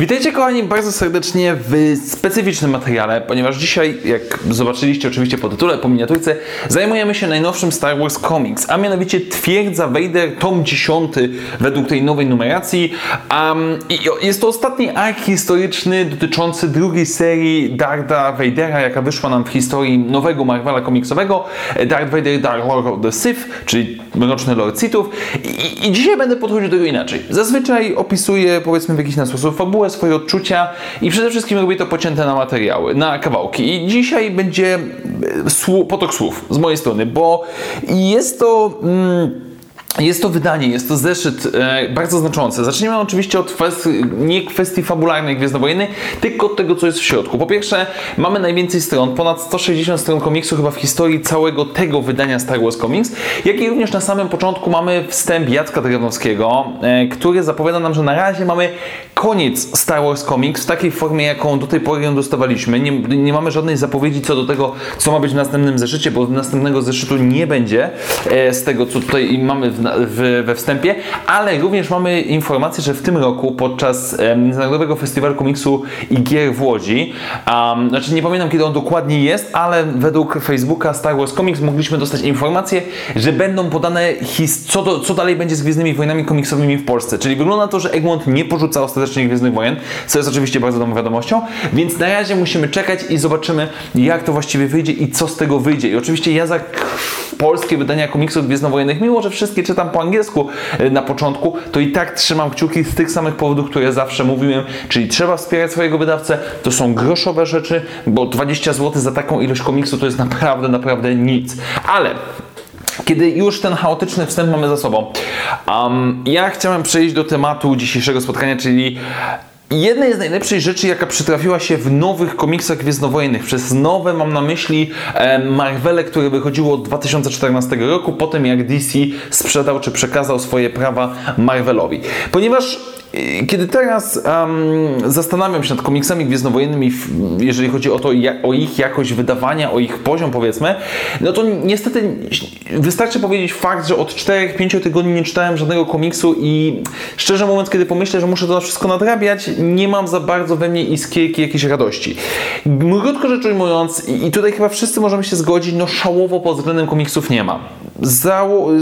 Witajcie kochani bardzo serdecznie w specyficznym materiale, ponieważ dzisiaj, jak zobaczyliście oczywiście po tytule, po miniaturce, zajmujemy się najnowszym Star Wars Comics, a mianowicie Twierdza Vader, tom 10 według tej nowej numeracji. Um, jest to ostatni ark historyczny dotyczący drugiej serii Darda Vadera, jaka wyszła nam w historii nowego Marvela komiksowego, Darth Vader Dark Lord of the Sith, czyli Mroczny Lord Sithów. I, I dzisiaj będę podchodził do tego inaczej. Zazwyczaj opisuję, powiedzmy w jakiś sposób fabułę, swoje odczucia i przede wszystkim robię to pocięte na materiały, na kawałki. I dzisiaj będzie e, potok słów z mojej strony, bo jest to. Mm, jest to wydanie, jest to zeszyt e, bardzo znaczący. Zacznijmy oczywiście od kwestii, nie kwestii fabularnej Gwiezdnowojennej, tylko od tego, co jest w środku. Po pierwsze, mamy najwięcej stron, ponad 160 stron komiksu chyba w historii całego tego wydania Star Wars Comics, jak i również na samym początku mamy wstęp Jacka Drewnowskiego, e, który zapowiada nam, że na razie mamy koniec Star Wars Comics w takiej formie, jaką do tej pory ją dostawaliśmy. Nie, nie mamy żadnej zapowiedzi co do tego, co ma być w następnym zeszycie, bo następnego zeszytu nie będzie e, z tego, co tutaj mamy w w, we wstępie, ale również mamy informację, że w tym roku podczas Międzynarodowego Festiwalu Komiksu i Gier w Łodzi, um, znaczy nie pamiętam kiedy on dokładnie jest, ale według Facebooka Star Wars Comics mogliśmy dostać informację, że będą podane co, do, co dalej będzie z Gwiezdnymi Wojnami komiksowymi w Polsce. Czyli wygląda to, że Egmont nie porzuca ostatecznie Gwiezdnych Wojen, co jest oczywiście bardzo dobrą wiadomością, więc na razie musimy czekać i zobaczymy jak to właściwie wyjdzie i co z tego wyjdzie. I oczywiście ja za polskie wydania komiksów gwiezdnowojennych, mimo że wszystkie czytam po angielsku e, na początku, to i tak trzymam kciuki z tych samych powodów, które zawsze mówiłem, czyli trzeba wspierać swojego wydawcę, to są groszowe rzeczy, bo 20 zł za taką ilość komiksu to jest naprawdę, naprawdę nic. Ale kiedy już ten chaotyczny wstęp mamy za sobą, um, ja chciałem przejść do tematu dzisiejszego spotkania, czyli Jednej z najlepszych rzeczy, jaka przytrafiła się w nowych komiksach gwiezdnowojennych, przez nowe mam na myśli e, Marvele, które wychodziło od 2014 roku, po tym jak DC sprzedał czy przekazał swoje prawa Marvelowi. Ponieważ kiedy teraz um, zastanawiam się nad komiksami gwiezdnowojennymi, jeżeli chodzi o to, o ich jakość wydawania, o ich poziom powiedzmy, no to niestety wystarczy powiedzieć fakt, że od 4-5 tygodni nie czytałem żadnego komiksu i szczerze mówiąc, kiedy pomyślę, że muszę to wszystko nadrabiać, nie mam za bardzo we mnie iskierki jakiejś radości. Krótko rzecz ujmując, i tutaj chyba wszyscy możemy się zgodzić, no szałowo pod względem komiksów nie ma.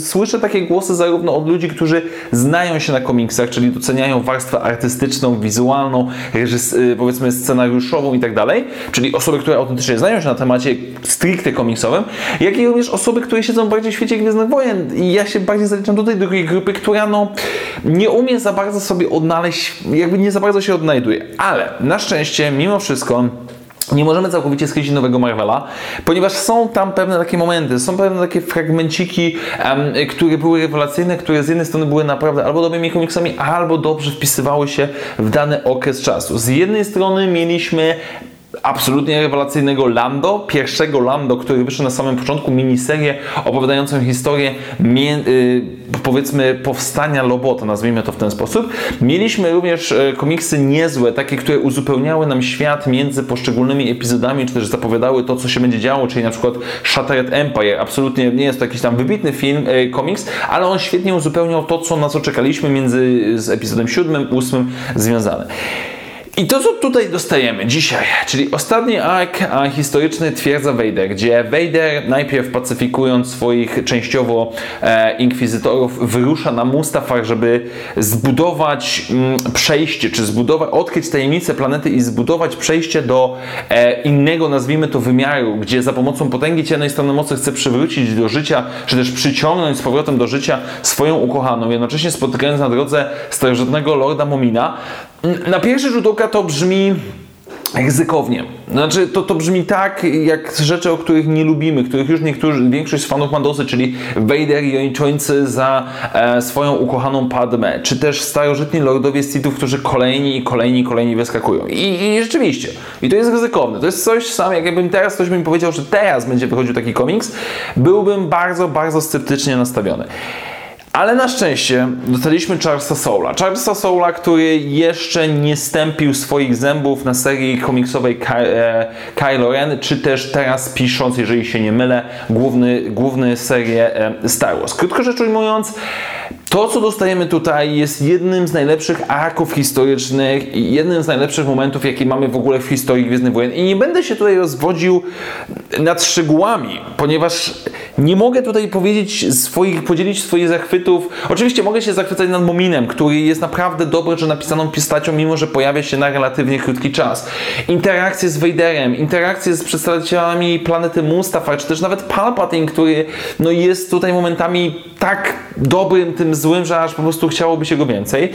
Słyszę takie głosy zarówno od ludzi, którzy znają się na komiksach, czyli doceniają warstwę artystyczną, wizualną, y, powiedzmy scenariuszową i tak dalej, czyli osoby, które autentycznie znają się na temacie stricte komiksowym, jak i również osoby, które siedzą bardziej w świecie Gwiezdnych Wojen. I ja się bardziej zaliczam do tej drugiej grupy, która no nie umie za bardzo sobie odnaleźć, jakby nie za bardzo się odnajduje, ale na szczęście mimo wszystko nie możemy całkowicie skreślić nowego Marvela, ponieważ są tam pewne takie momenty, są pewne takie fragmenciki, um, które były rewelacyjne, które z jednej strony były naprawdę albo dobrymi komiksami, albo dobrze wpisywały się w dany okres czasu. Z jednej strony mieliśmy absolutnie rewelacyjnego Lando, pierwszego Lando, który wyszedł na samym początku, miniserię opowiadającą historię yy, powiedzmy powstania Lobota, nazwijmy to w ten sposób. Mieliśmy również yy, komiksy niezłe, takie, które uzupełniały nam świat między poszczególnymi epizodami, czy też zapowiadały to, co się będzie działo, czyli na przykład Shattered Empire. Absolutnie nie jest to jakiś tam wybitny film, yy, komiks, ale on świetnie uzupełniał to, co, na co czekaliśmy między z epizodem 7, 8 związane. I to, co tutaj dostajemy dzisiaj, czyli ostatni ark historyczny Twierdza Vader, gdzie Vader najpierw pacyfikując swoich częściowo e, inkwizytorów wyrusza na Mustafar, żeby zbudować mm, przejście, czy zbudować, odkryć tajemnicę planety i zbudować przejście do e, innego, nazwijmy to, wymiaru, gdzie za pomocą potęgi ciemnej strony mocy chce przywrócić do życia, czy też przyciągnąć z powrotem do życia swoją ukochaną, jednocześnie spotykając na drodze starożytnego Lorda Momina, na pierwszy rzut oka to brzmi ryzykownie. Znaczy, to, to brzmi tak, jak rzeczy, o których nie lubimy, których już niektórzy, większość z fanów ma dosyć, czyli Vader i Jończońcy za e, swoją ukochaną Padmę, czy też starożytni lordowie Sithów, którzy kolejni i kolejni kolejni wyskakują. I, I, rzeczywiście, i to jest ryzykowne. To jest coś sam, jakbym teraz ktoś mi powiedział, że teraz będzie wychodził taki komiks, byłbym bardzo, bardzo sceptycznie nastawiony. Ale na szczęście dostaliśmy Charlesa Soula. Charlesa Soula, który jeszcze nie stępił swoich zębów na serii komiksowej e, Kylo Ren, czy też teraz pisząc, jeżeli się nie mylę, główny, główny serię e, Star Wars. Krótko rzecz ujmując, to, co dostajemy tutaj, jest jednym z najlepszych arków historycznych i jednym z najlepszych momentów, jakie mamy w ogóle w historii Gwiezdnych Wojen. I nie będę się tutaj rozwodził nad szczegółami, ponieważ nie mogę tutaj powiedzieć swoich, podzielić swoich zachwytów. Oczywiście mogę się zachwycać nad Mominem, który jest naprawdę dobrze napisaną postacią, mimo że pojawia się na relatywnie krótki czas. Interakcje z Vaderem, interakcje z przedstawicielami planety Mustafar, czy też nawet Palpatine, który no, jest tutaj momentami tak dobrym, tym złym, że aż po prostu chciałoby się go więcej.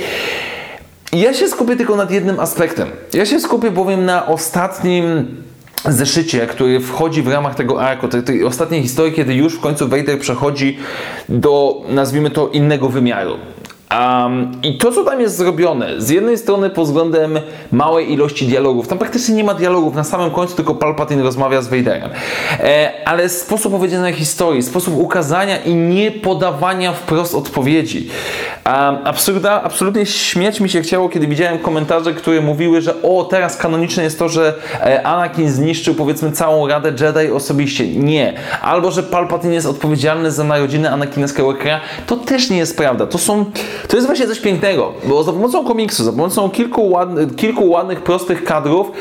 Ja się skupię tylko nad jednym aspektem. Ja się skupię bowiem na ostatnim zeszycie, który wchodzi w ramach tego arku, tej, tej ostatniej historii, kiedy już w końcu Vader przechodzi do, nazwijmy to, innego wymiaru. Um, I to, co tam jest zrobione, z jednej strony pod względem małej ilości dialogów, tam praktycznie nie ma dialogów, na samym końcu tylko Palpatine rozmawia z Vaderem, e, ale sposób opowiedzenia historii, sposób ukazania i nie podawania wprost odpowiedzi. Um, absurda, absolutnie śmiać mi się chciało, kiedy widziałem komentarze, które mówiły, że o, teraz kanoniczne jest to, że e, Anakin zniszczył powiedzmy całą Radę Jedi osobiście. Nie. Albo, że Palpatine jest odpowiedzialny za narodziny Anakina Skywalkera. To też nie jest prawda. To są to jest właśnie coś pięknego, bo za pomocą komiksu, za pomocą kilku, ładnych, kilku ładnych, prostych kadrów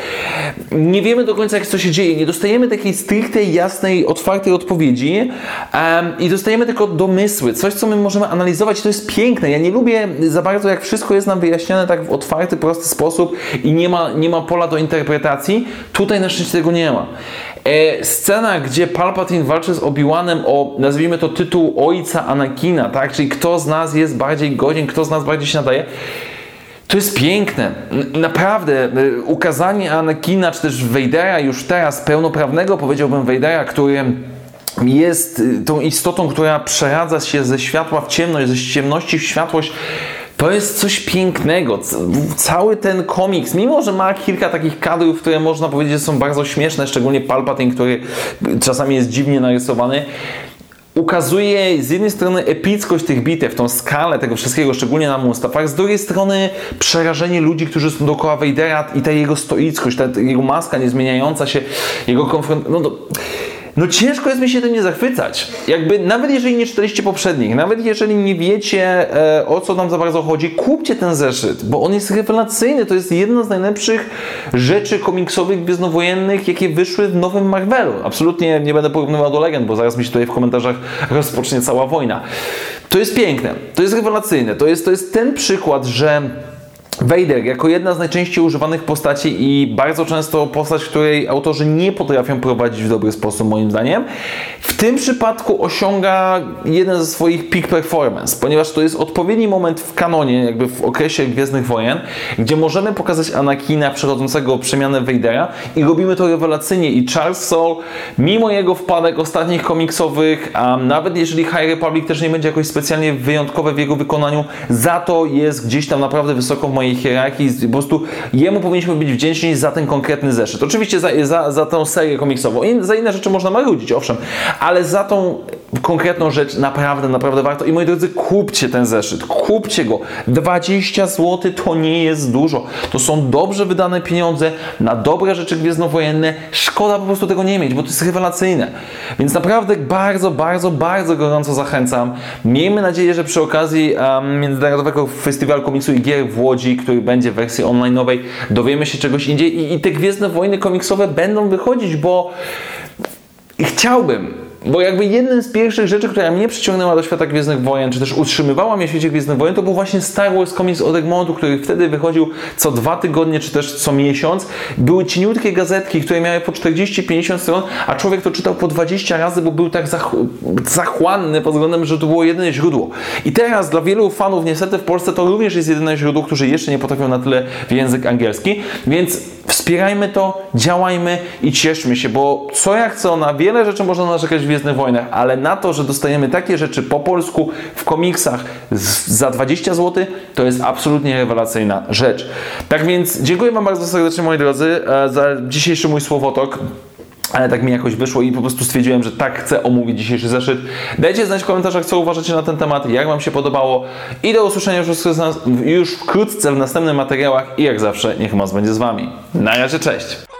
nie wiemy do końca, jak co się dzieje. Nie dostajemy takiej stricte, jasnej, otwartej odpowiedzi um, i dostajemy tylko domysły, coś, co my możemy analizować. To jest piękne. Ja nie lubię za bardzo, jak wszystko jest nam wyjaśnione tak w otwarty, prosty sposób i nie ma, nie ma pola do interpretacji. Tutaj na szczęście tego nie ma. E, scena, gdzie Palpatine walczy z Obi-Wanem o, nazwijmy to, tytuł ojca Anakina, tak? Czyli kto z nas jest bardziej godzien, kto z nas bardziej się nadaje. To jest piękne. Naprawdę, e, ukazanie Anakina, czy też Vadera już teraz, pełnoprawnego, powiedziałbym, Vadera, który jest e, tą istotą, która przeradza się ze światła w ciemność, ze ciemności w światłość, to jest coś pięknego. Cały ten komiks, mimo że ma kilka takich kadrów, które można powiedzieć, że są bardzo śmieszne, szczególnie Palpatine, który czasami jest dziwnie narysowany, ukazuje z jednej strony epickość tych bitew, tą skalę tego wszystkiego, szczególnie na Mustafach, z drugiej strony przerażenie ludzi, którzy są dookoła Vadera i ta jego stoickość, ta jego maska niezmieniająca się, jego konfront... No to no ciężko jest mi się tym nie zachwycać. Jakby nawet jeżeli nie czytaliście poprzednich, nawet jeżeli nie wiecie e, o co nam za bardzo chodzi, kupcie ten zeszyt, bo on jest rewelacyjny. To jest jedna z najlepszych rzeczy komiksowych gwiezdnowojennych, jakie wyszły w nowym Marvelu. Absolutnie nie będę porównywał do legend, bo zaraz mi się tutaj w komentarzach rozpocznie cała wojna. To jest piękne, to jest rewelacyjne, to jest, to jest ten przykład, że Vader jako jedna z najczęściej używanych postaci i bardzo często postać, której autorzy nie potrafią prowadzić w dobry sposób, moim zdaniem, w tym przypadku osiąga jeden ze swoich peak performance, ponieważ to jest odpowiedni moment w kanonie, jakby w okresie Gwiezdnych Wojen, gdzie możemy pokazać Anakina przechodzącego przemianę Vadera i robimy to rewelacyjnie. I Charles Soule, mimo jego wpadek ostatnich komiksowych, a nawet jeżeli High Republic też nie będzie jakoś specjalnie wyjątkowe w jego wykonaniu, za to jest gdzieś tam naprawdę wysoko w mojej hierarchii, po prostu jemu powinniśmy być wdzięczni za ten konkretny zeszyt. Oczywiście za, za, za tą serię komiksową. I za inne rzeczy można marudzić, owszem, ale za tą konkretną rzecz naprawdę, naprawdę warto. I moi drodzy, kupcie ten zeszyt, kupcie go. 20 zł to nie jest dużo. To są dobrze wydane pieniądze na dobre rzeczy gwiezdnowojenne. Szkoda po prostu tego nie mieć, bo to jest rewelacyjne. Więc naprawdę bardzo, bardzo, bardzo gorąco zachęcam. Miejmy nadzieję, że przy okazji um, Międzynarodowego Festiwalu Komiksu i Gier w Łodzi, który będzie w wersji online'owej, dowiemy się czegoś indziej i, i te Gwiezdne Wojny komiksowe będą wychodzić, bo chciałbym, bo jakby jednym z pierwszych rzeczy, która mnie przyciągnęła do świata Gwiezdnych Wojen, czy też utrzymywała mnie w świecie Gwiezdnych Wojen, to był właśnie Star Wars Comics od Egmontu, który wtedy wychodził co dwa tygodnie, czy też co miesiąc. Były cieniutkie gazetki, które miały po 40-50 stron, a człowiek to czytał po 20 razy, bo był tak zach zachłanny pod względem, że to było jedyne źródło. I teraz dla wielu fanów, niestety w Polsce to również jest jedyne źródło, którzy jeszcze nie potrafią na tyle w język angielski, więc wspierajmy to, działajmy i cieszmy się, bo co jak co, na wiele rzeczy można narzekać w Gwiezdnych Wojnach, ale na to, że dostajemy takie rzeczy po polsku w komiksach za 20 zł, to jest absolutnie rewelacyjna rzecz. Tak więc dziękuję Wam bardzo serdecznie moi drodzy e, za dzisiejszy mój słowotok. Ale tak mi jakoś wyszło i po prostu stwierdziłem, że tak chcę omówić dzisiejszy zeszyt. Dajcie znać w komentarzach, co uważacie na ten temat, jak Wam się podobało i do usłyszenia już, wkrótce w następnych materiałach i jak zawsze niech moc będzie z Wami. Na razie, cześć!